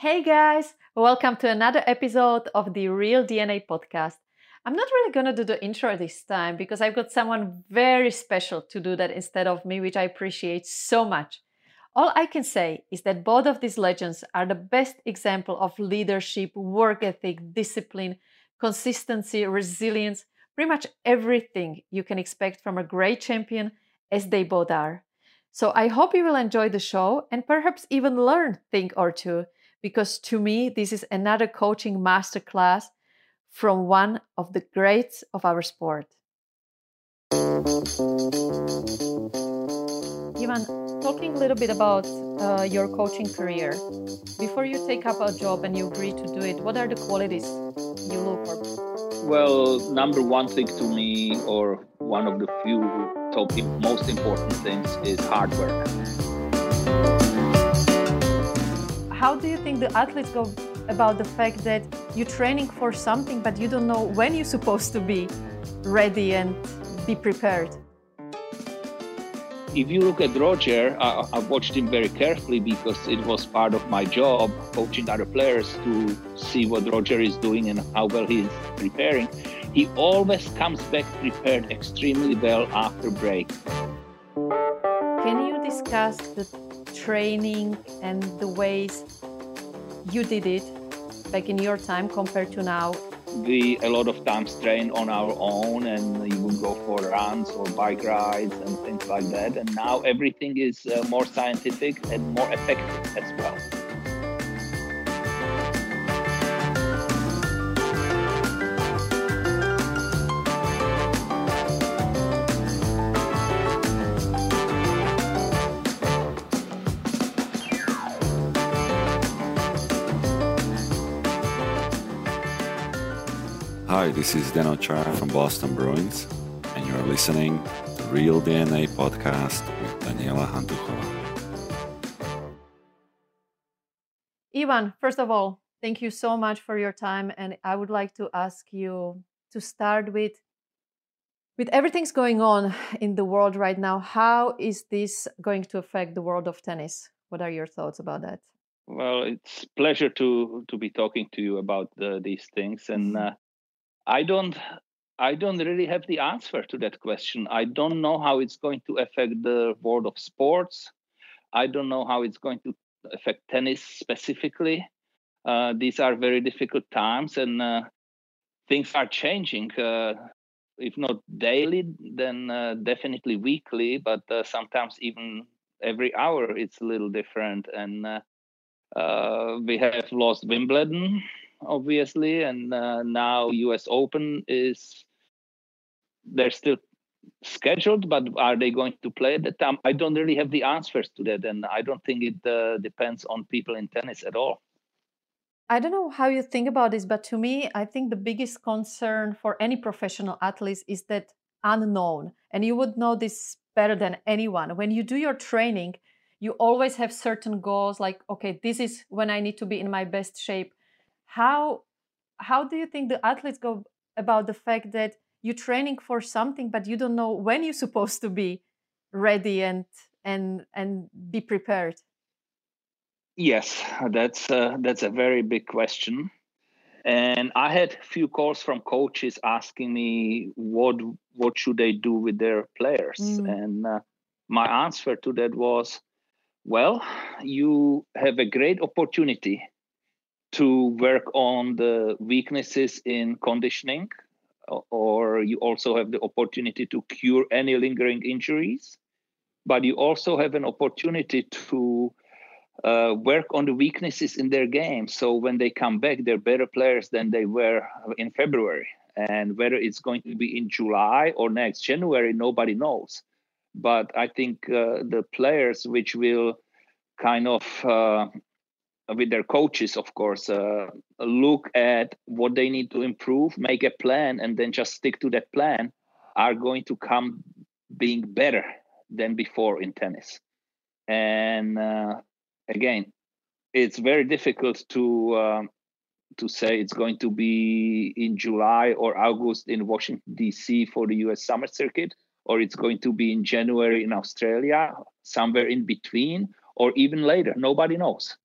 Hey guys, welcome to another episode of the Real DNA podcast. I'm not really to do the intro this time because I've got someone very special to do that instead of me, which I appreciate so much. All I can say is that both of these legends are the best example of leadership, work ethic, discipline, consistency, resilience, pretty much everything you can expect from a great champion, as they both are. So I hope you will enjoy the show and perhaps even learn thing or two because to me, this is another coaching masterclass from one of the greats of our sport. Ivan, talking a little bit about uh, your coaching career. Before you take up a job and you agree to do it, what are the qualities you look for? Well, number one thing to me, or one of the few top most important things, is hard work how do you think the athletes go about the fact that you're training for something but you don't know when you're supposed to be ready and be prepared? If you look at Roger, I, I watched him very carefully because it was part of my job coaching other players to see what Roger is doing and how well he's preparing. He always comes back prepared extremely well after break. Can you discuss the training and the ways you did it back in your time compared to now? We a lot of times train on our own and you would go for runs or bike rides and things like that. And now everything is uh, more scientific and more effective as well. This is Zdeno Chára from Boston Bruins, and you're listening to Real DNA Podcast with Daniela Hantuchova. Ivan, first of all, thank you so much for your time, and I would like to ask you to start with with everything's going on in the world right now, how is this going to affect the world of tennis? What are your thoughts about that? Well, it's pleasure to to be talking to you about uh, these things, and uh, I don't I don't really have the answer to that question. I don't know how it's going to affect the world of sports. I don't know how it's going to affect tennis specifically. Uh, these are very difficult times, and uh, things are changing. Uh, if not daily, then uh, definitely weekly, but uh, sometimes even every hour it's a little different. And uh, we have lost Wimbledon obviously, and uh, now U.S. Open is they're still scheduled, but are they going to play at the time? I don't really have the answers to that, and I don't think it uh, depends on people in tennis at all. I don't know how you think about this, but to me, I think the biggest concern for any professional athletes is that unknown. And you would know this better than anyone. When you do your training, you always have certain goals like, okay, this is when I need to be in my best shape how how do you think the athletes go about the fact that you're training for something but you don't know when you're supposed to be ready and and and be prepared? Yes that's uh, that's a very big question. And i had a few calls from coaches asking me what what should they do with their players. Mm. and uh, my answer to that was well you have a great opportunity to work on the weaknesses in conditioning or you also have the opportunity to cure any lingering injuries but you also have an opportunity to uh, work on the weaknesses in their game. So when they come back, they're better players than they were in February. And whether it's going to be in July or next January, nobody knows. But I think uh, the players which will kind of, uh, with their coaches, of course, uh, look at what they need to improve, make a plan, and then just stick to that plan, are going to come being better than before in tennis. And uh, again, it's very difficult to um, to say it's going to be in July or August in Washington D.C. for the U.S. Summer Circuit, or it's going to be in January in Australia, somewhere in between, or even later. Nobody knows.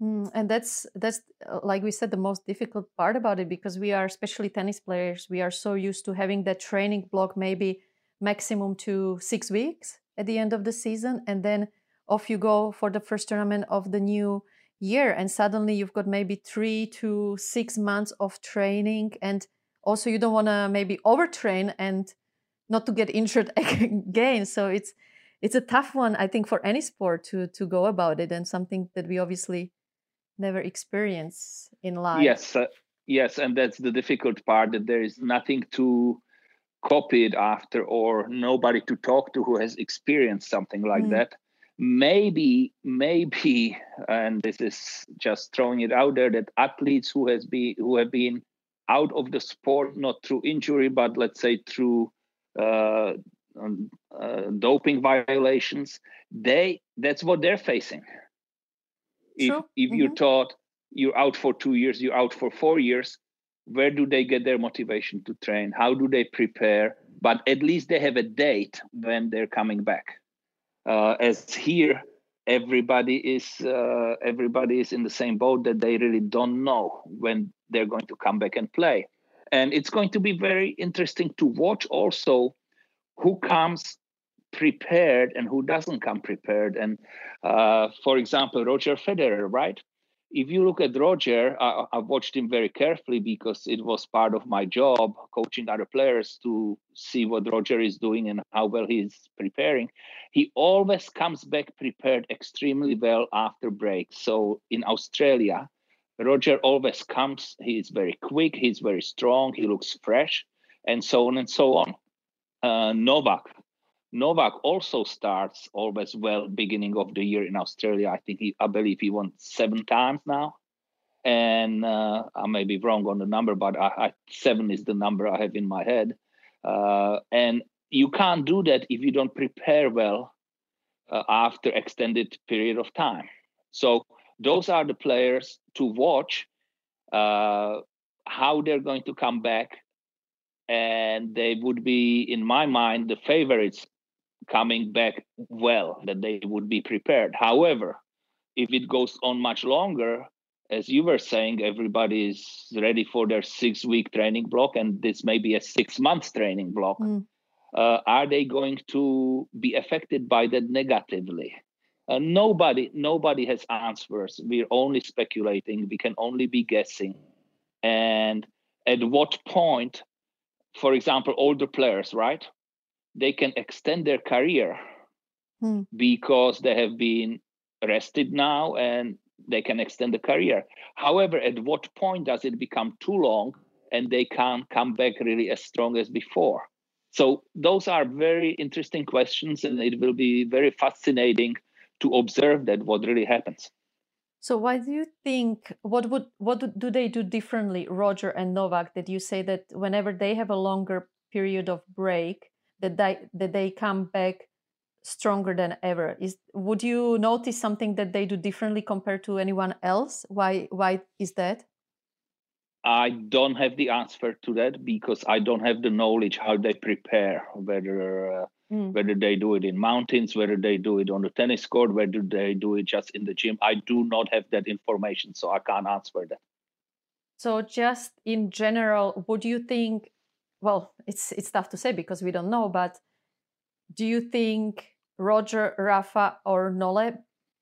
Mm, and that's that's uh, like we said the most difficult part about it because we are especially tennis players we are so used to having that training block maybe maximum to six weeks at the end of the season and then off you go for the first tournament of the new year and suddenly you've got maybe three to six months of training and also you don't want to maybe overtrain and not to get injured again. So it's it's a tough one i think for any sport to to go about it and something that we obviously never experience in life. yes uh, yes and that's the difficult part that there is nothing to copy it after or nobody to talk to who has experienced something like mm. that. Maybe maybe and this is just throwing it out there that athletes who has been who have been out of the sport not through injury but let's say through uh, um, uh, doping violations they that's what they're facing if if mm-hmm. you're taught you're out for two years you're out for four years where do they get their motivation to train? How do they prepare? But at least they have a date when they're coming back. Uh, as here everybody is uh, everybody is in the same boat that they really don't know when they're going to come back and play. And it's going to be very interesting to watch also who comes prepared and who doesn't come prepared and uh, for example roger federer right if you look at Roger, I, I, watched him very carefully because it was part of my job coaching other players to see what Roger is doing and how well he's preparing. He always comes back prepared extremely well after break. So in Australia, Roger always comes, he is very quick, he's very strong, he looks fresh, and so on and so on. Uh, Novak, Novak also starts always well beginning of the year in Australia. I think he, I believe he won seven times now, and uh, I may be wrong on the number, but I, I, seven is the number I have in my head. Uh, and you can't do that if you don't prepare well uh, after extended period of time. So those are the players to watch uh, how they're going to come back and they would be in my mind the favorites coming back well, that they would be prepared. However, if it goes on much longer, as you were saying, everybody is ready for their six week training block, and this may be a six months training block. Mm. Uh, are they going to be affected by that negatively? Uh, nobody, nobody has answers. We're only speculating. We can only be guessing. And at what point, for example, older players, right? They can extend their career hmm. because they have been rested now and they can extend the career. However, at what point does it become too long and they can't come back really as strong as before? So those are very interesting questions, and it will be very fascinating to observe that what really happens. So why do you think what would what do they do differently, Roger and Novak? That you say that whenever they have a longer period of break, that they that they come back stronger than ever is would you notice something that they do differently compared to anyone else why why is that I don't have the answer to that because I don't have the knowledge how they prepare, whether uh, mm. whether they do it in mountains, whether they do it on the tennis court, whether they do it just in the gym. I do not have that information, so I can't answer that. So, just in general, would you think? Well, it's it's tough to say because we don't know, but do you think Roger, Rafa, or Nole,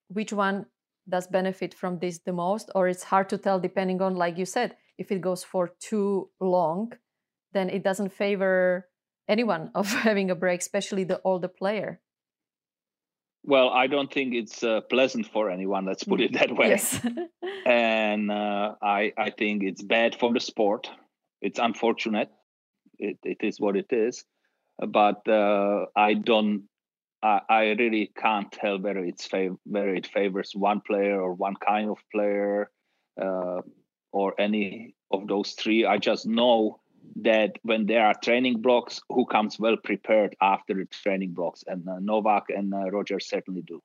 which one does benefit from this the most, or it's hard to tell depending on, like you said, if it goes for too long, then it doesn't favor anyone of having a break, especially the older player. Well, I don't think it's uh, pleasant for anyone. Let's put it that way. Yes. and uh, I, I think it's bad for the sport. It's unfortunate. It, it is what it is. But uh, I don't. I, I really can't tell whether it's fav- whether it favors one player or one kind of player. Uh, or any of those three. I just know that when there are training blocks, who comes well prepared after the training blocks, and uh, Novak and uh, Roger certainly do.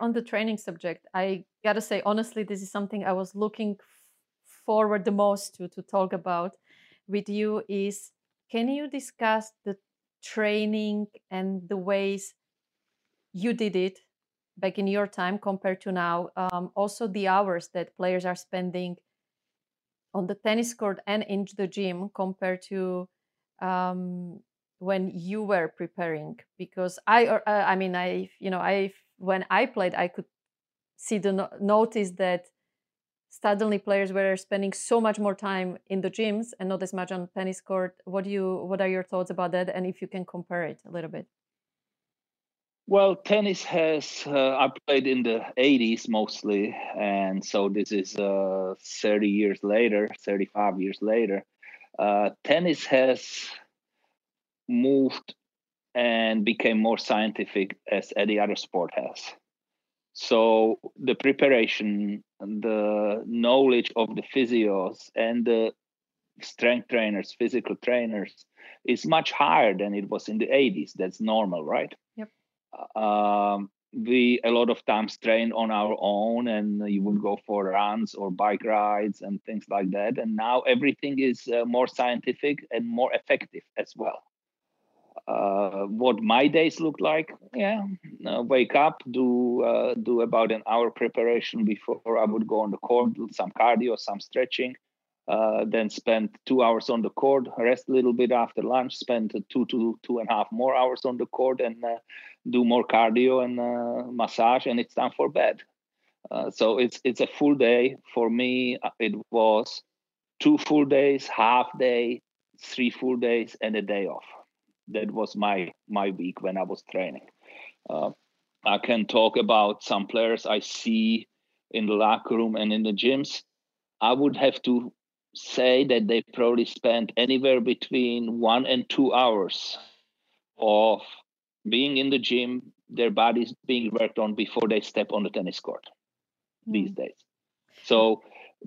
On the training subject, I gotta say honestly, this is something I was looking forward the most to to talk about with you. Is can you discuss the training and the ways you did it back in your time compared to now? Um, also, the hours that players are spending on the tennis court and in the gym compared to um, when you were preparing because i uh, i mean i you know i when I played, I could see the no- notice that suddenly players were spending so much more time in the gyms and not as much on tennis court. What do you what are your thoughts about that? And if you can compare it a little bit. Well, tennis has uh, I played in the 80s mostly, and so this is uh, 30 years later, 35 years later. Uh, tennis has moved and became more scientific as any other sport has. So the preparation, the knowledge of the physios and the strength trainers, physical trainers is much higher than it was in the 80s. That's normal, right? Yep. Um, we a lot of times train on our own and you would go for runs or bike rides and things like that and now everything is uh, more scientific and more effective as well uh, what my days look like. Yeah, uh, wake up, do uh, do about an hour preparation before I would go on the court, do some cardio, some stretching. Uh, then spend two hours on the court, rest a little bit after lunch, spend two to two and a half more hours on the court, and uh, do more cardio and uh, massage, and it's time for bed. so it's it's a full day for me. It was two full days, half day, three full days, and a day off that was my my week when I was training. Uh, I can talk about some players I see in the locker room and in the gyms. I would have to say that they probably spent anywhere between one and two hours of being in the gym, their bodies being worked on before they step on the tennis court mm. these days. So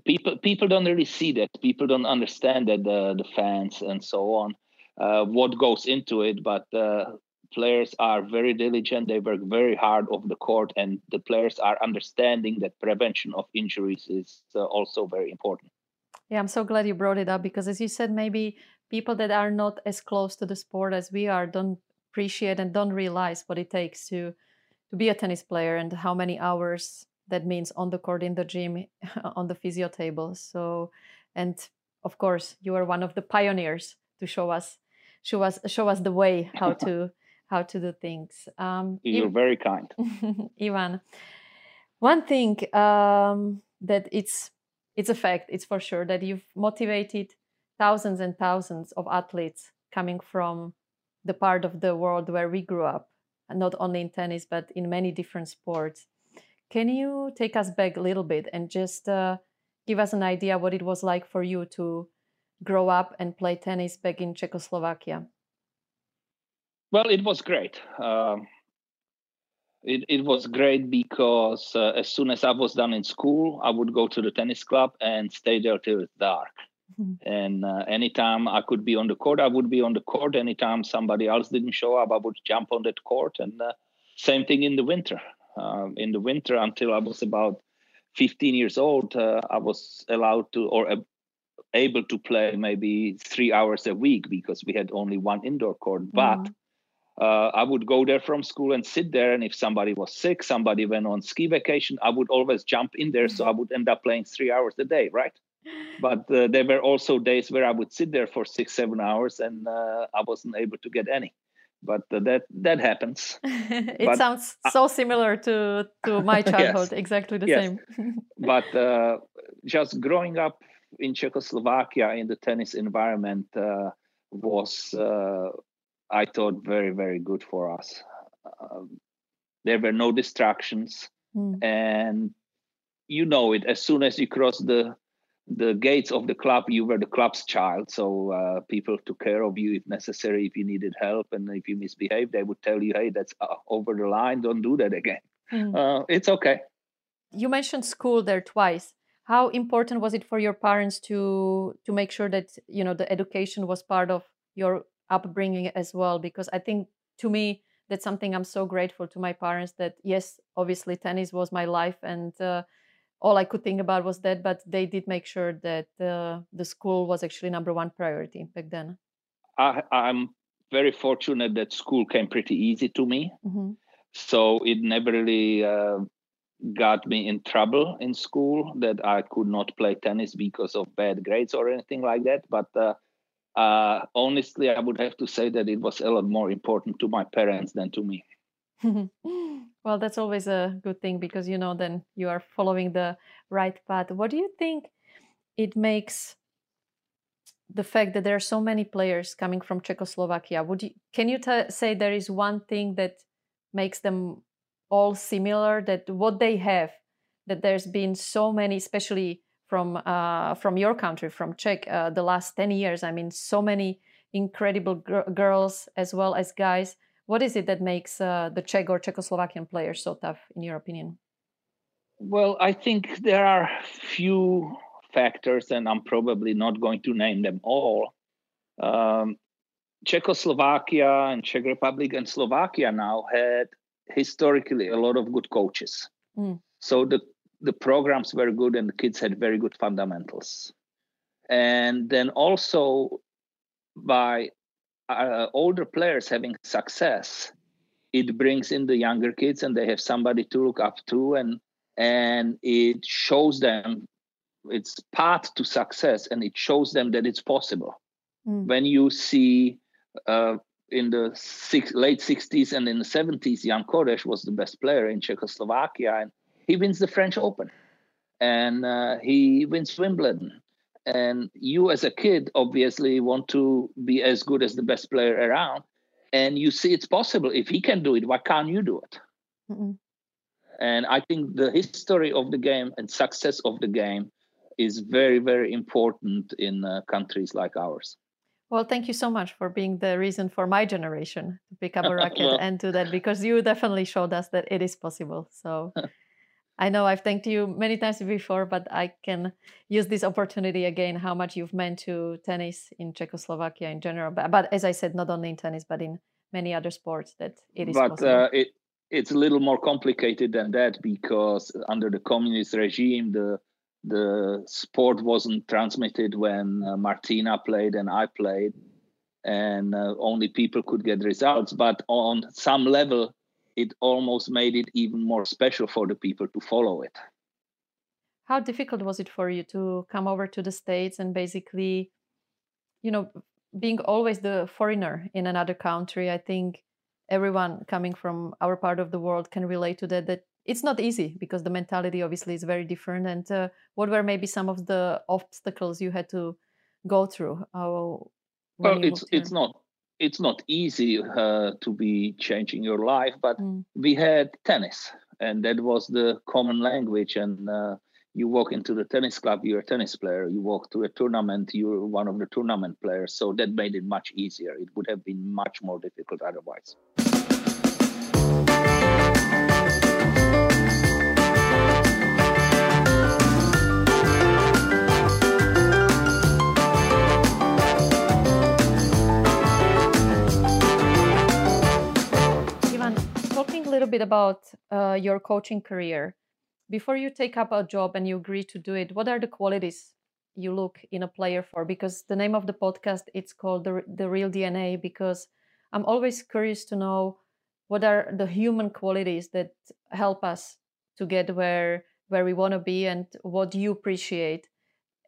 people people don't really see that. People don't understand that the the fans and so on uh, what goes into it, but uh, players are very diligent. They work very hard off the court, and the players are understanding that prevention of injuries is uh, also very important. Yeah, I'm so glad you brought it up because, as you said, maybe people that are not as close to the sport as we are don't appreciate and don't realize what it takes to to be a tennis player and how many hours that means on the court, in the gym, on the physio table. So, and of course, you are one of the pioneers to show us show us show us the way how to how to do things. Um, You're very kind, Ivan. One thing um, that it's it's a fact. It's for sure that you've motivated thousands and thousands of athletes coming from the part of the world where we grew up, not only in tennis but in many different sports. Can you take us back a little bit and just uh, give us an idea what it was like for you to grow up and play tennis back in Czechoslovakia? Well, it was great. Uh, It, it was great because uh, as soon as I was done in school, I would go to the tennis club and stay there till it's dark. Mm-hmm. And uh, anytime I could be on the court, I would be on the court. Anytime somebody else didn't show up, I would jump on that court. And uh, same thing in the winter. Um, in the winter, until I was about 15 years old, uh, I was allowed to or uh, able to play maybe three hours a week because we had only one indoor court. Mm-hmm. But uh, I would go there from school and sit there. And if somebody was sick, somebody went on ski vacation, I would always jump in there. So I would end up playing three hours a day, right? But uh, there were also days where I would sit there for six, seven hours and uh, I wasn't able to get any. But uh, that that happens. it but, sounds so similar to to my childhood, yes, exactly the yes. same. but uh, just growing up in Czechoslovakia in the tennis environment uh, was I thought very very good for us. Um, there were no distractions, mm. and you know it as soon as you cross the the gates of the club you were the club's child so uh, people took care of you if necessary if you needed help and if you misbehaved they would tell you hey that's uh, over the line don't do that again mm. uh, it's okay you mentioned school there twice how important was it for your parents to to make sure that you know the education was part of your upbringing as well? Because i think to me that's something i'm so grateful to my parents that yes obviously tennis was my life and uh, all i could think about was that but they did make sure that uh, the school was actually number one priority back then. I, i'm very fortunate that school came pretty easy to me. Mm-hmm. so it never really uh, got me in trouble in school that i could not play tennis because of bad grades or anything like that but uh, uh, honestly, I would have to say that it was a lot more important to my parents than to me. well, that's always a good thing because you know then you are following the right path. What do you think it makes the fact that there are so many players coming from Czechoslovakia? Would you can you t- say there is one thing that makes them all similar? That what they have, that there's been so many, especially from uh, from your country, from Czech, uh, the last ten years. I mean, so many incredible gr- girls as well as guys. What is it that makes uh, the Czech or Czechoslovakian players so tough, in your opinion? Well, I think there are few factors, and I'm probably not going to name them all. Um, Czechoslovakia and Czech Republic and Slovakia now had historically a lot of good coaches. Mm. So the the programs were good and the kids had very good fundamentals and then also by uh, older players having success it brings in the younger kids and they have somebody to look up to and and it shows them it's path to success and it shows them that it's possible mm. when you see uh, in the six, late 60s and in the 70s Jan Kodeš was the best player in czechoslovakia and he wins the French Open and uh, he wins Wimbledon. And you, as a kid, obviously want to be as good as the best player around. And you see it's possible. If he can do it, why can't you do it? mm And I think the history of the game and success of the game is very, very important in uh, countries like ours. Well, thank you so much for being the reason for my generation to pick up a racket well, and do that because you definitely showed us that it is possible. So I know I've thanked you many times before, but I can use this opportunity again how much you've meant to tennis in Czechoslovakia in general. But, but as I said, not only in tennis, but in many other sports that it is possible. but uh, it, it's a little more complicated than that because under the communist regime, the the sport wasn't transmitted when uh, Martina played and I played, and uh, only people could get results. But on some level, it almost made it even more special for the people to follow it. How difficult was it for you to come over to the States and basically, you know, being always the foreigner in another country? I think everyone coming from our part of the world can relate to that. That it's not easy because the mentality obviously is very different. And uh, what were maybe some of the obstacles you had to go through? Uh, well, it's it's not it's not easy uh, to be changing your life, but mm. we had tennis, and that was the common language. And uh, you walk into the tennis club, you're a tennis player. You walk to a tournament, you're one of the tournament players. So that made it much easier. It would have been much more difficult otherwise. Bit about uh, your coaching career. Before you take up a job and you agree to do it, what are the qualities you look in a player for? Because the name of the podcast it's called the the real DNA. Because I'm always curious to know what are the human qualities that help us to get where where we want to be, and what do you appreciate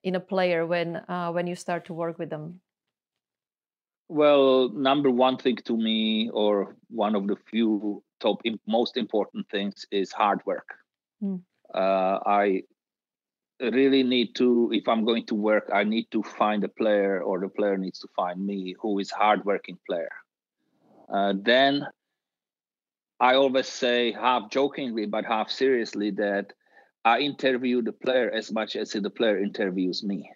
in a player when uh, when you start to work with them. Well, number one thing to me, or one of the few top most important things, is hard work. Mm. Uh, I really need to, if I'm going to work, I need to find a player, or the player needs to find me who is hardworking player. Uh, then I always say, half jokingly but half seriously, that I interview the player as much as the player interviews me.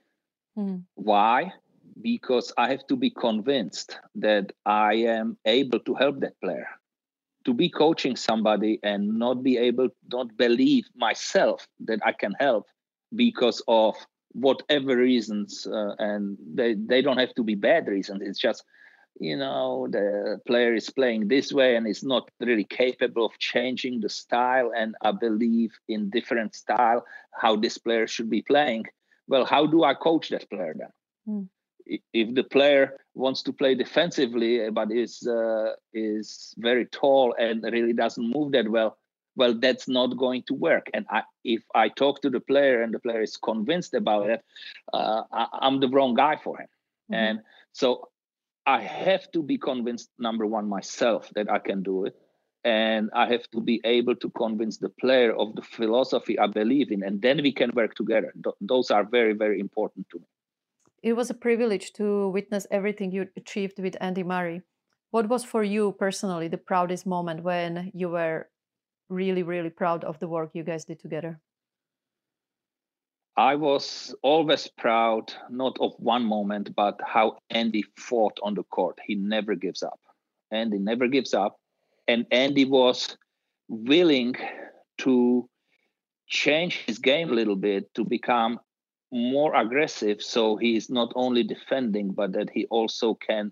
Mm. Why? Because I have to be convinced that I am able to help that player. To be coaching somebody and not be able, not believe myself that I can help because of whatever reasons, uh, and they, they don't have to be bad reasons. It's just, you know, the player is playing this way and is not really capable of changing the style. And I believe in different style how this player should be playing. Well, how do I coach that player then? Mm if the player wants to play defensively eh, but is uh, is very tall and really doesn't move that well well that's not going to work. And I, if i talk to the player and the player is convinced about it uh, I, am the wrong guy for him. Mm-hmm. and so i have to be convinced number one myself that i can do it. And i have to be able to convince the player of the philosophy i believe in. And then we can work together. Th- those are very very important to me it was a privilege to witness everything you achieved with Andy Murray. What was for you personally the proudest moment when you were really, really proud of the work you guys did together? I was always proud, not of one moment, but how Andy fought on the court. He never gives up. Andy never gives up. And Andy was willing to change his game a little bit to become more aggressive so he is not only defending but that he also can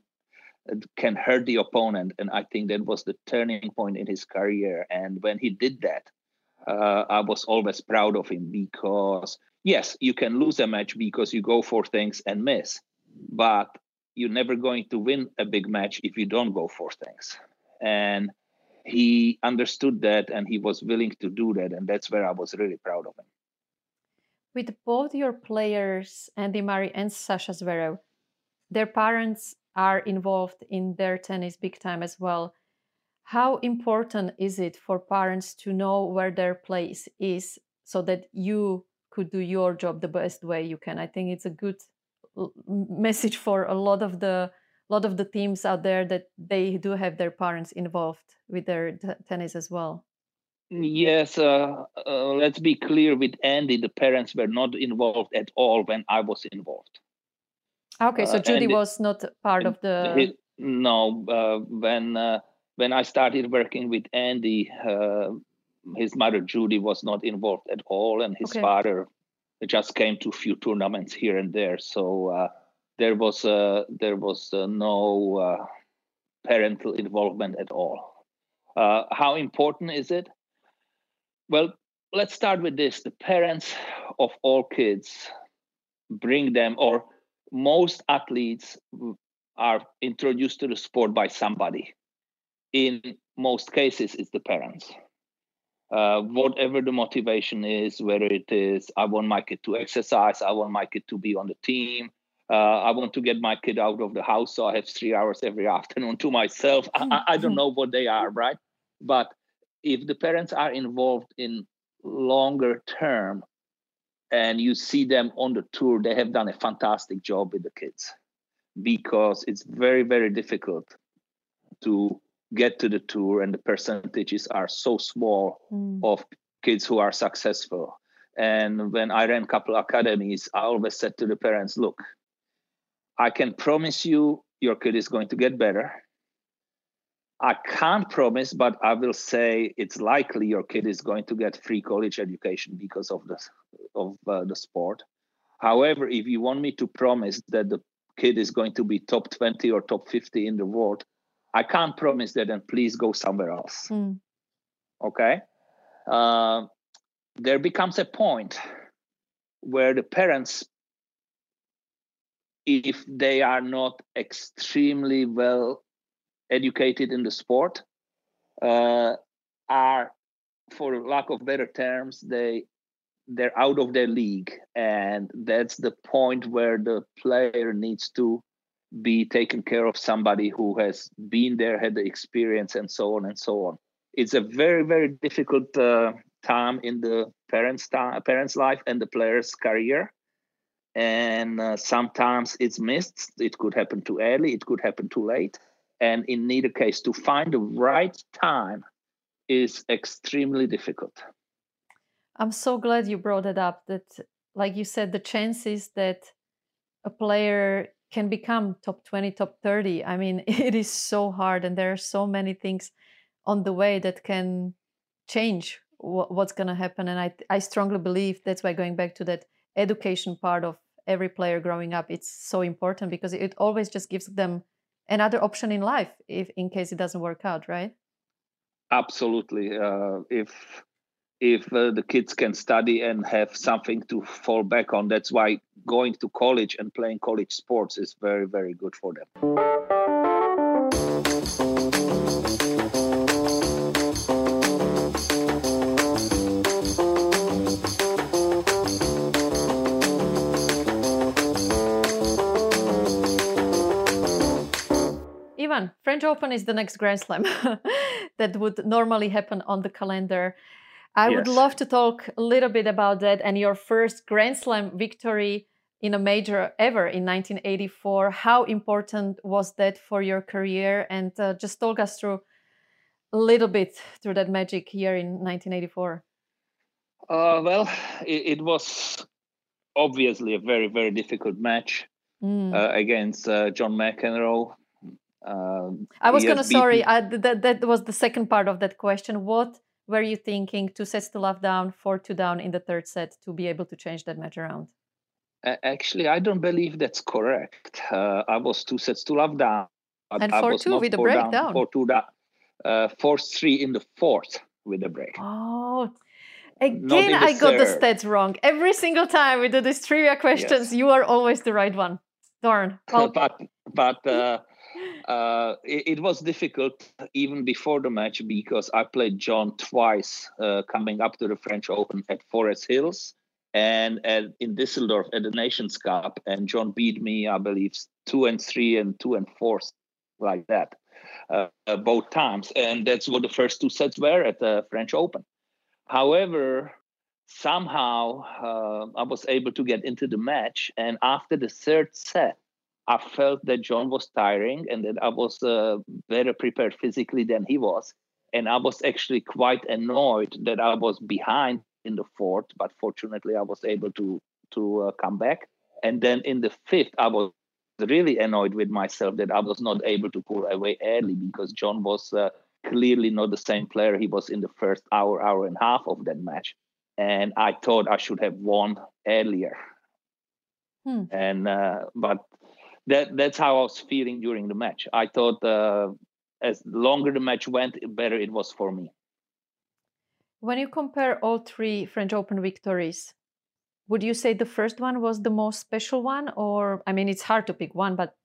can hurt the opponent. And i think that was the turning point in his career. And when he did that uh, i was always proud of him because yes you can lose a match because you go for things and miss but you're never going to win a big match if you don't go for things. And he understood that and he was willing to do that. And that's where i was really proud of him with both your players, Andy Murray and Sasha Zverev, their parents are involved in their tennis big time as well. How important is it for parents to know where their place is so that you could do your job the best way you can? I think it's a good message for a lot of the lot of the teams out there that they do have their parents involved with their tennis as well. Yes, uh, uh, let's be clear with Andy, the parents were not involved at all when I was involved. Okay, so uh, Judy was not part of the. No, uh, when uh, when I started working with Andy, uh, his mother Judy was not involved at all, and his okay. father just came to a few tournaments here and there. So there was there was no parental involvement at all. how important is it? Well, let's start with this. The parents of all kids bring them, or most athletes are introduced to the sport by somebody. In most cases, it's the parents. Uh, whatever the motivation is, whether it is, I want my kid to exercise, I want my kid to be on the team, uh, I want to get my kid out of the house so I have three hours every afternoon to myself. I, I don't know what they are, right? But if the parents are involved in longer term and you see them on the tour they have done a fantastic job with the kids because it's very very difficult to get to the tour and the percentages are so small mm. of kids who are successful and when i ran a couple academies i always said to the parents look i can promise you your kid is going to get better I can't promise, but I will say it's likely your kid is going to get free college education because of the of uh, the sport. However, if you want me to promise that the kid is going to be top 20 or top 50 in the world, I can't promise that and please go somewhere else. Mm. Okay, uh, there becomes a point where the parents, if they are not extremely well educated in the sport, uh, are, for lack of better terms, they they're out of their league, and that's the point where the player needs to be taken care of somebody who has been there, had the experience, and so on and so on. It's a very very difficult uh, time in the parents' time, parents' life and the player's career, and uh, sometimes it's missed. It could happen too early. It could happen too late. And in neither case, to find the right time is extremely difficult. I'm so glad you brought it up. That, like you said, the chances that a player can become top 20, top 30, I mean, it is so hard. And there are so many things on the way that can change what's going to happen. And I, I strongly believe that's why going back to that education part of every player growing up, it's so important because it always just gives them another option in life if in case it doesn't work out, right? Absolutely. Uh, if if uh, the kids can study and have something to fall back on, that's why going to college and playing college sports is very very good for them. Ivan, French Open is the next Grand Slam that would normally happen on the calendar. I yes. would love to talk a little bit about that and your first Grand Slam victory in a major ever in 1984. How important was that for your career? And uh, just talk us through a little bit through that magic year in 1984. Uh, well, it, it, was obviously a very, very difficult match mm. uh, against uh, John McEnroe. Um, I was gonna sorry. I, that that was the second part of that question. What were you thinking? Two sets to love down, four two down in the third set to be able to change that match around. Actually, I don't believe that's correct. Uh, I was two sets to love down. And four two with a breakdown. Down, four two down. Uh, four three in the fourth with a break. Oh. Again, I got the stats wrong. Every single time we do these trivia questions, yes. you are always the right one. Darn. Well, but but uh, uh, it, it, was difficult even before the match because I played John twice uh, coming up to the French Open at Forest Hills and at, in Düsseldorf at the Nations Cup. And John beat me, I believe, two and three and two and four, like that, uh, uh both times. And that's what the first two sets were at the French Open. However, somehow uh, I was able to get into the match. And after the third set, I felt that John was tiring and that I was uh, better prepared physically than he was. And I was actually quite annoyed that I was behind in the fourth, but fortunately I was able to to uh, come back. And then in the fifth, I was really annoyed with myself that I was not able to pull away early because John was uh, clearly not the same player he was in the first hour, hour and a half of that match. And I thought I should have won earlier. Hmm. And uh, but that that's how I was feeling during the match. I thought uh, as longer the match went, better it was for me. When you compare all three French Open victories, would you say the first one was the most special one, or I mean, it's hard to pick one, but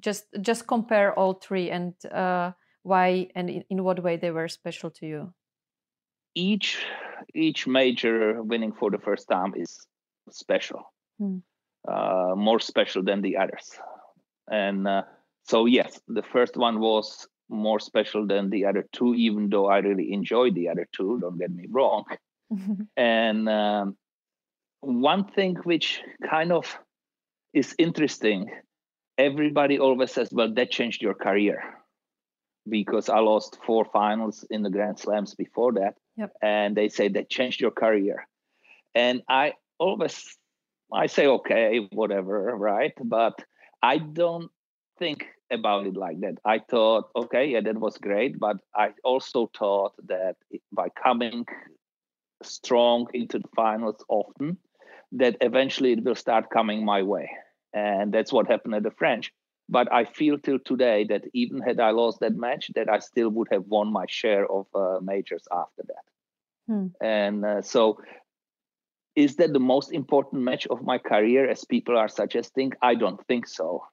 just just compare all three and uh, why and in, in what way they were special to you. Each each major winning for the first time is special. Hmm uh, more special than the others. And uh, so, yes, the first one was more special than the other two, even though I really enjoyed the other two, don't get me wrong. and um, one thing which kind of is interesting everybody always says, well, that changed your career because I lost four finals in the Grand Slams before that. Yep. And they say that changed your career. And I always I say, okay, whatever, right? But I don't think about it like that. I thought, okay, yeah, that was great. But I also thought that by coming strong into the finals often, that eventually it will start coming my way. And that's what happened at the French. but I feel till today that even had I lost that match, that I still would have won my share of uh, majors after that. Hmm. And uh, so, is that the most important match of my career, as people are suggesting? I don't think so.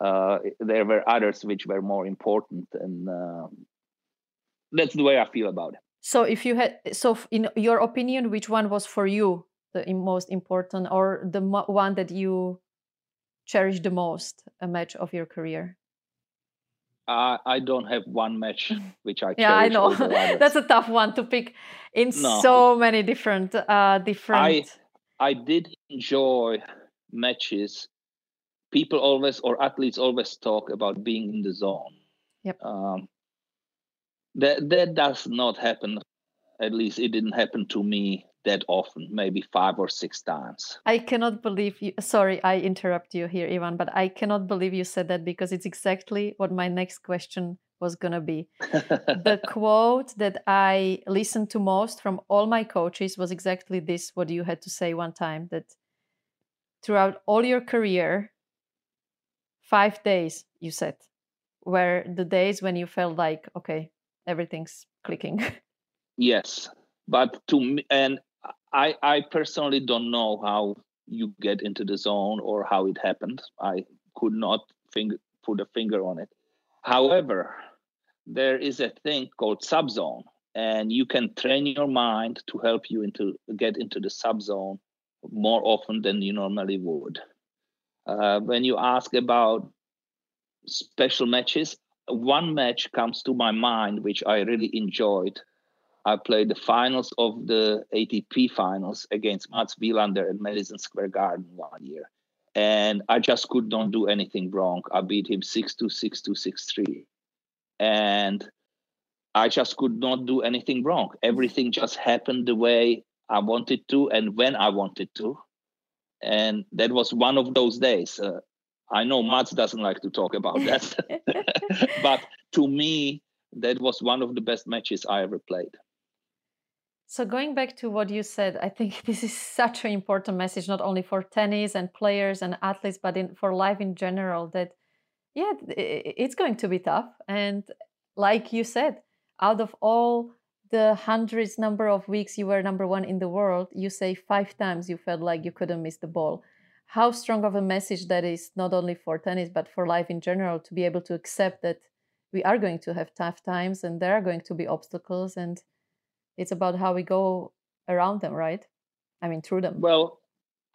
Uh, there were others which were more important, and uh, that's the way I feel about it. So, if you had, so in your opinion, which one was for you the most important, or the one that you cherish the most, a match of your career? Uh, I don't have one match which I can yeah I know. that's a tough one to pick in no. so many different uh different I I did enjoy matches. People always or athletes always talk about being in the zone. Yep. Um, that that does not happen. At least it didn't happen to me that often, maybe five or six times. I cannot believe you. Sorry, I interrupt you here, Ivan, but I cannot believe you said that because it's exactly what my next question was going to be. the quote that I listened to most from all my coaches was exactly this what you had to say one time that throughout all your career, five days, you said, were the days when you felt like, okay, everything's clicking. yes but to me and I, I personally don't know how you get into the zone or how it happened. I could not finger, put a finger on it. However, there is a thing called subzone, and you can train your mind to help you into get into the subzone more often than you normally would. Uh, when you ask about special matches, one match comes to my mind which I really enjoyed I played the finals of the ATP finals against Mats Wilander at Madison Square Garden one year. And I just could not do anything wrong. I beat him 6 2, 6 2, 6 3. And I just could not do anything wrong. Everything just happened the way I wanted to and when I wanted to. And that was one of those days. Uh, I know Mats doesn't like to talk about that. but to me, that was one of the best matches I ever played. So going back to what you said, I think this is such an important message, not only for tennis and players and athletes, but in, for life in general. That yeah, it's going to be tough, and like you said, out of all the hundreds number of weeks you were number one in the world, you say five times you felt like you couldn't miss the ball. How strong of a message that is, not only for tennis but for life in general, to be able to accept that we are going to have tough times and there are going to be obstacles and it's about how we go around them right? I mean through them. Well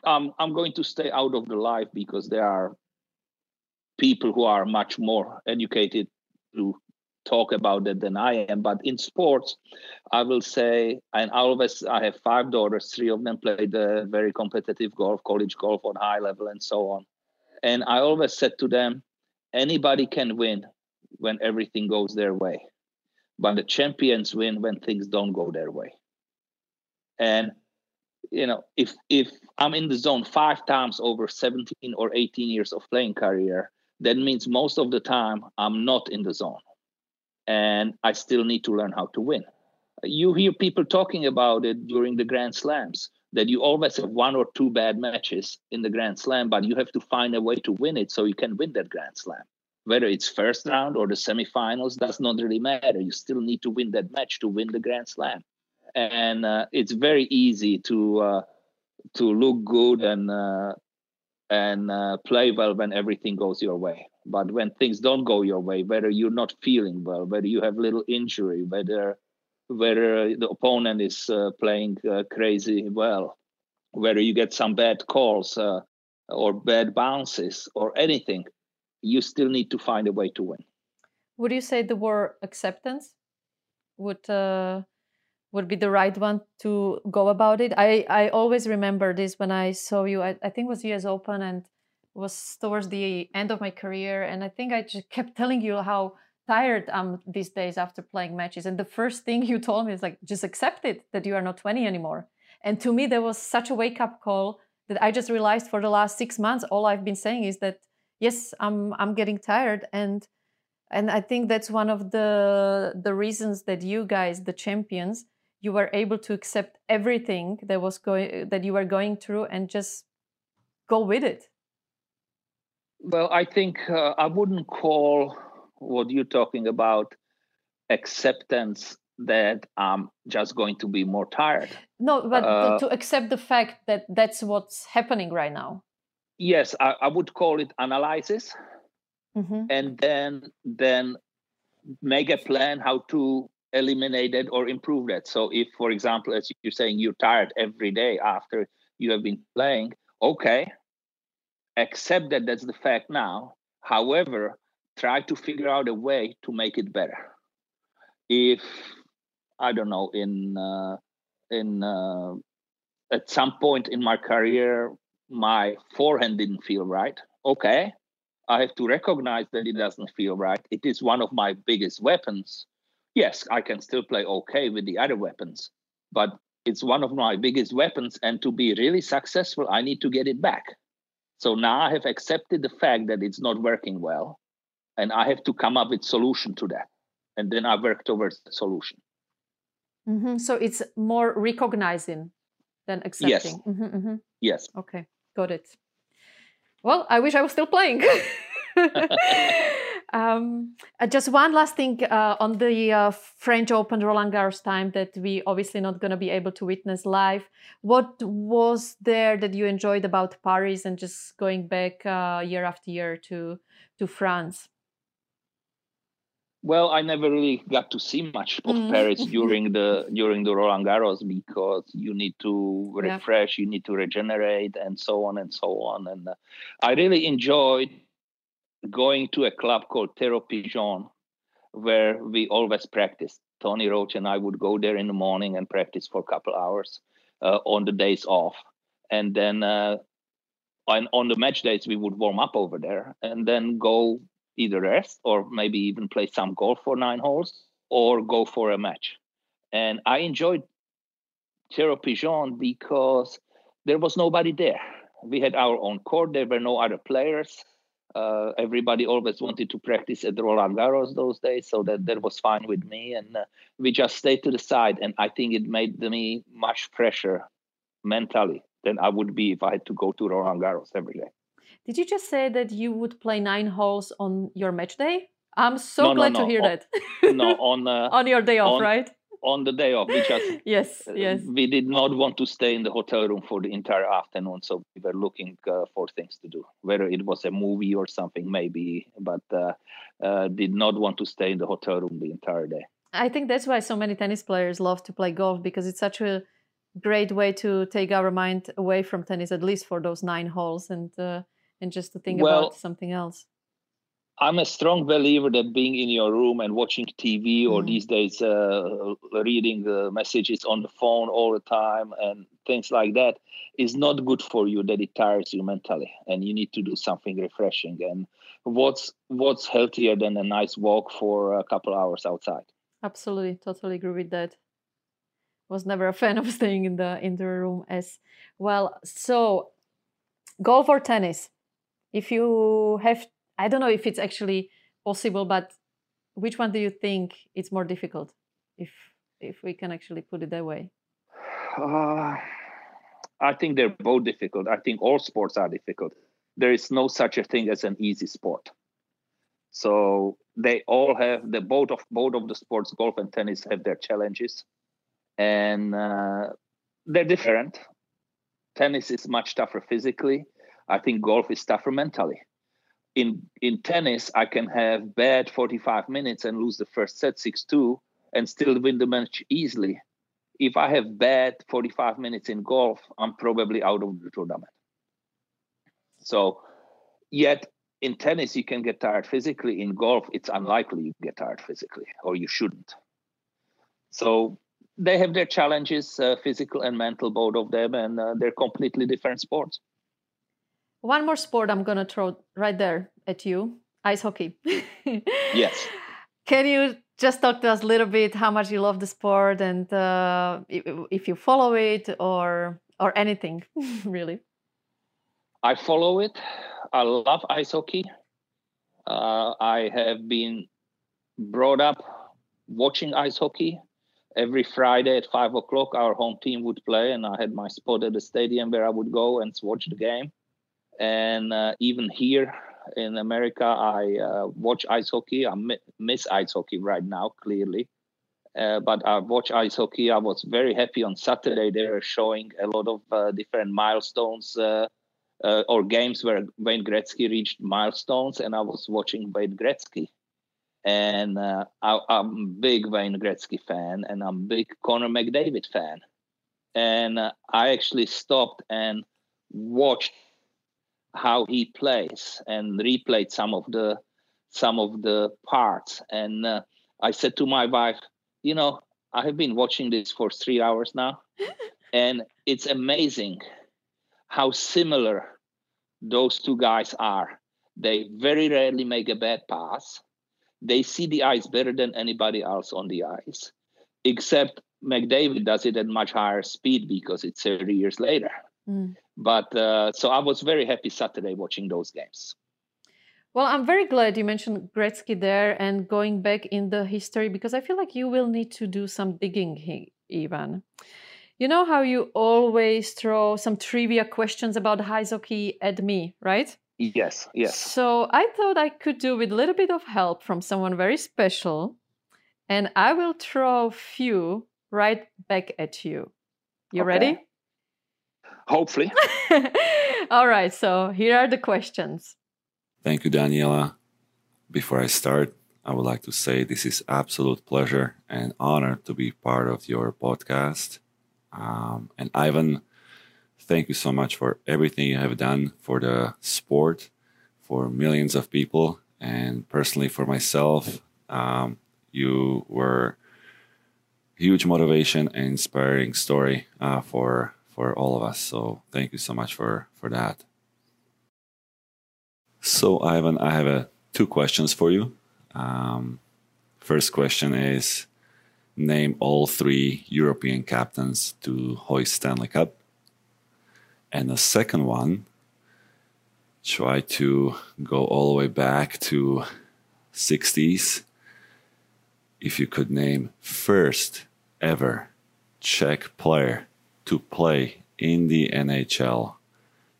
um, i'm going to stay out of the life because there are people who are much more educated to talk about it than i am. But in sports i will say and i always i have five daughters three of them played very competitive golf college golf on high level and so on. And i always said to them anybody can win when everything goes their way but the champions win when things don't go their way. And you know, if if I'm in the zone five times over 17 or 18 years of playing career, that means most of the time I'm not in the zone. And I still need to learn how to win. You hear people talking about it during the Grand Slams that you always have one or two bad matches in the Grand Slam, but you have to find a way to win it so you can win that Grand Slam whether it's first round or the semifinals does not really matter. You still need to win that match to win the Grand Slam, and uh, it's very easy to uh, to look good and uh, and uh, play well when everything goes your way. But when things don't go your way, whether you're not feeling well, whether you have little injury, whether whether the opponent is uh, playing uh, crazy well, whether you get some bad calls or bad bounces or anything you still need to find a way to win. Would you say the word acceptance would uh, would be the right one to go about it? I I always remember this when I saw you. I, I think was U.S. Open and was towards the end of my career, and I think I just kept telling you how tired I'm these days after playing matches. And the first thing you told me is like, just accept it that you are not 20 anymore. And to me, there was such a wake up call that I just realized for the last six months, all I've been saying is that yes i'm i'm getting tired and and i think that's one of the the reasons that you guys the champions you were able to accept everything that was going that you were going through and just go with it Well, I think uh, I wouldn't call what you're talking about acceptance that I'm just going to be more tired. No, but uh, to accept the fact that that's what's happening right now. Yes, I, I would call it analysis, mm-hmm. and then then make a plan how to eliminate it or improve that. So, if, for example, as you're saying, you're tired every day after you have been playing, okay, accept that that's the fact now. However, try to figure out a way to make it better. If I don't know in uh, in uh, at some point in my career my forehand didn't feel right. Okay, I have to recognize that it doesn't feel right. It is one of my biggest weapons. Yes, I can still play okay with the other weapons, but it's one of my biggest weapons. And to be really successful, I need to get it back. So now I have accepted the fact that it's not working well, and I have to come up with solution to that, and then I work towards the solution. Mm-hmm. So it's more recognizing than accepting. Yes. Mm-hmm, mm-hmm. Yes. Okay, got it. Well, I wish I was still playing. um, uh, just one last thing uh, on the uh, French Open Roland Garros time that we obviously not going to be able to witness live. What was there that you enjoyed about Paris and just going back uh, year after year to to France? Well, I never really got to see much of mm. Paris during the during the Roland Garros because you need to refresh, yeah. you need to regenerate, and so on and so on. And uh, I really enjoyed going to a club called Tir aux Pigeons, where we always practiced. Tony Roche and I would go there in the morning and practice for a couple hours uh, on the days off, and then uh, on on the match days we would warm up over there, and then go either rest or maybe even play some golf for nine holes or go for a match. And I enjoyed Tir aux Pigeons because there was nobody there. We had our own court. There were no other players. Uh, everybody always wanted to practice at Roland Garros those days, so that that was fine with me. And uh, we just stayed to the side, and I think it made me much fresher mentally than I would be if I had to go to Roland Garros every day. Did you just say that you would play nine holes on your match day? I'm so no, glad no, no. to hear on, that. no, on uh, on your day off, on, right? on the day off because yes uh, yes we did not want to stay in the hotel room for the entire afternoon so we were looking uh, for things to do whether it was a movie or something maybe but uh, uh, did not want to stay in the hotel room the entire day i think that's why so many tennis players love to play golf because it's such a great way to take our mind away from tennis at least for those nine holes and uh, and just to think well, about something else I'm a strong believer that being in your room and watching TV or mm. these days uh, reading the messages on the phone all the time and things like that is not good for you. That it tires you mentally, and you need to do something refreshing. And what's what's healthier than a nice walk for a couple hours outside? Absolutely, totally agree with that. Was never a fan of staying in the in the room as well. So, golf or tennis? If you have I don't know if it's actually possible, but which one do you think it's more difficult, if if we can actually put it that way? Uh, I think they're both difficult. I think all sports are difficult. There is no such a thing as an easy sport. So they all have the both of both of the sports, golf and tennis, have their challenges, and uh, they're different. Tennis is much tougher physically. I think golf is tougher mentally. In in tennis i can have bad 45 minutes and lose the first set 6-2 and still win the match easily. If i have bad 45 minutes in golf i'm probably out of the tournament. So yet in tennis you can get tired physically. In golf it's unlikely you get tired physically or you shouldn't. So they have their challenges uh, physical and mental both of them and uh, they're completely different sports one more sport I'm going to throw right there at you ice hockey. yes. Can you just talk to us a little bit how much you love the sport and uh, if you follow it or or anything really? I follow it. I love ice hockey. Uh, I have been brought up watching ice hockey. Every Friday at five o'clock, our home team would play, and I had my spot at the stadium where I would go and watch the game and uh, even here in America. I uh, watch ice hockey. I miss ice hockey right now, clearly. Uh, but I watch ice hockey. I was very happy on Saturday. They were showing a lot of uh, different milestones uh, uh, or games where Wayne Gretzky reached milestones, and I was watching Wayne Gretzky. And I, am a big Wayne Gretzky fan, and I'm a big Connor McDavid fan. And I actually stopped and watched how he plays and replayed some of the some of the parts. And uh, I said to my wife, you know, I have been watching this for three hours now, and it's amazing how similar those two guys are. They very rarely make a bad pass. They see the ice better than anybody else on the ice, except McDavid does it at much higher speed because it's 30 years later. Mm. But uh, so I was very happy Saturday watching those games. Well, I'm very glad you mentioned Gretzky there and going back in the history because I feel like you will need to do some digging, Ivan. You know how you always throw some trivia questions about ice hockey at me, right? Yes, yes. So I thought I could do with a little bit of help from someone very special, and I will throw a few right back at you. You okay. ready? Hopefully. All right, so here are the questions. Thank you, Daniela. Before I start, I would like to say this is absolute pleasure and honor to be part of your podcast. Um, and Ivan, thank you so much for everything you have done for the sport, for millions of people, and personally for myself. Um, you were huge motivation and inspiring story uh, for for all of us. So thank you so much for for that. So, Ivan, I have uh, two questions for you. Um, first question is name all three European captains to hoist Stanley Cup. And the second one, try to go all the way back to 60s. If you could name first ever Czech player to play in the NHL,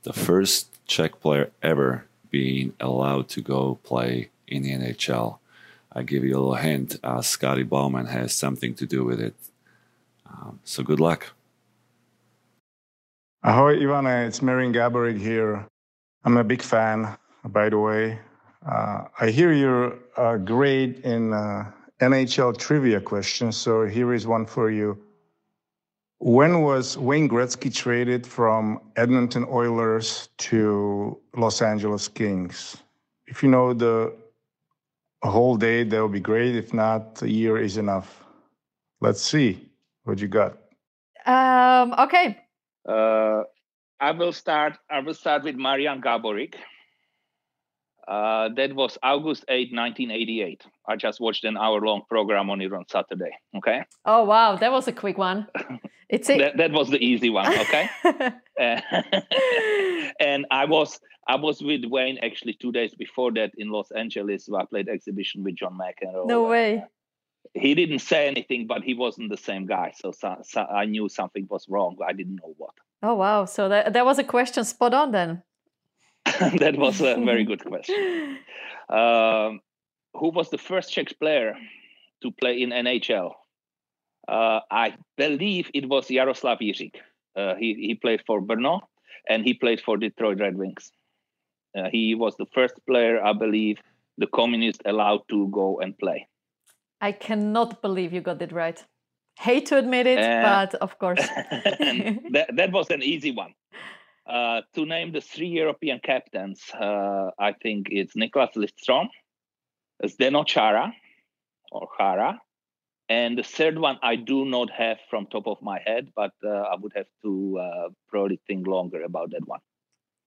the first Czech player ever being allowed to go play in the NHL. I give you a little hint. Uh, Scotty Bowman has something to do with it. Um, so good luck. Ahoy, Ivana. It's Marián Gáborík here. I'm a big fan, by the way. Uh, I hear you're uh, great in uh, NHL trivia questions, so here is one for you. When was Wayne Gretzky traded from Edmonton Oilers to Los Angeles Kings? If you know the whole date, that would be great. If not, a year is enough. Let's see what you got. Um, okay. Uh, I will start. I will start with Marián Gáborík. Uh, that was August 8, 1988. I just watched an hour long program on it on Saturday. Okay. Oh, wow. That was a quick one. It's a- that, that was the easy one. Okay. and I was I was with Wayne actually two days before that in Los Angeles where I played exhibition with John McEnroe. No way. He didn't say anything, but he wasn't the same guy. So, so, so I knew something was wrong. I didn't know what. Oh, wow. So that, that was a question spot on then. that was a very good question. Um, who was the first Czech player to play in NHL? Uh, I believe it was Jaroslav Jiřík. Uh, he, he played for Brno and he played for Detroit Red Wings. Uh, he was the first player, I believe, the communist allowed to go and play. I cannot believe you got it right. Hate to admit it, uh, but of course. that, that was an easy one. Uh, to name the three European captains, uh, I think it's Nicklas Lidström, Zdeno Chára, or Chara, and the third one I do not have from top of my head, but uh, I would have to uh, probably think longer about that one.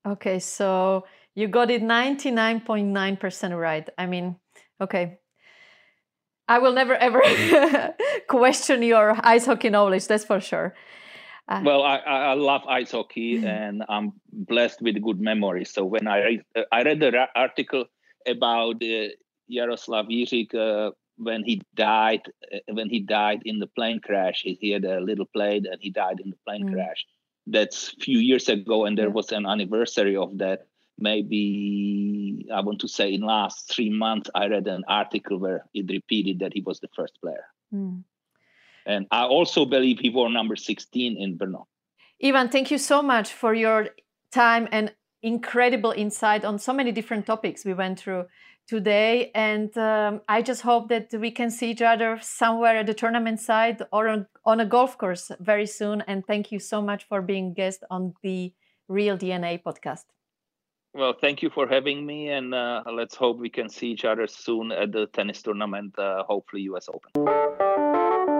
Okay, so you got it 99.9% right. I mean, okay. I will never ever question your ice hockey knowledge, that's for sure. Uh, well, I, I love ice hockey and I'm blessed with good memories. So when I read, uh, I read the article about uh, Jaroslav Jiřík uh, when he died, uh, when he died in the plane crash, he, he had a little plane and he died in the plane mm. crash. That's a few years ago, and there yeah. was an anniversary of that. maybe I want to say in last three months I read an article where it repeated that he was the first player. Mm. And I also believe he wore number 16 in Brno. Ivan, thank you so much for your time and incredible insight on so many different topics we went through today. And um, I just hope that we can see each other somewhere at the tournament side or on, on a golf course very soon. And thank you so much for being guest on the Real DNA podcast. Well, thank you for having me, and uh, let's hope we can see each other soon at the tennis tournament, uh, hopefully US Open.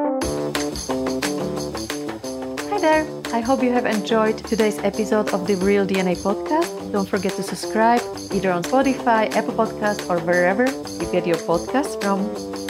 There. I hope you have enjoyed today's episode of the Real DNA podcast. Don't forget to subscribe either on Spotify, Apple Podcast, or wherever you get your podcasts from.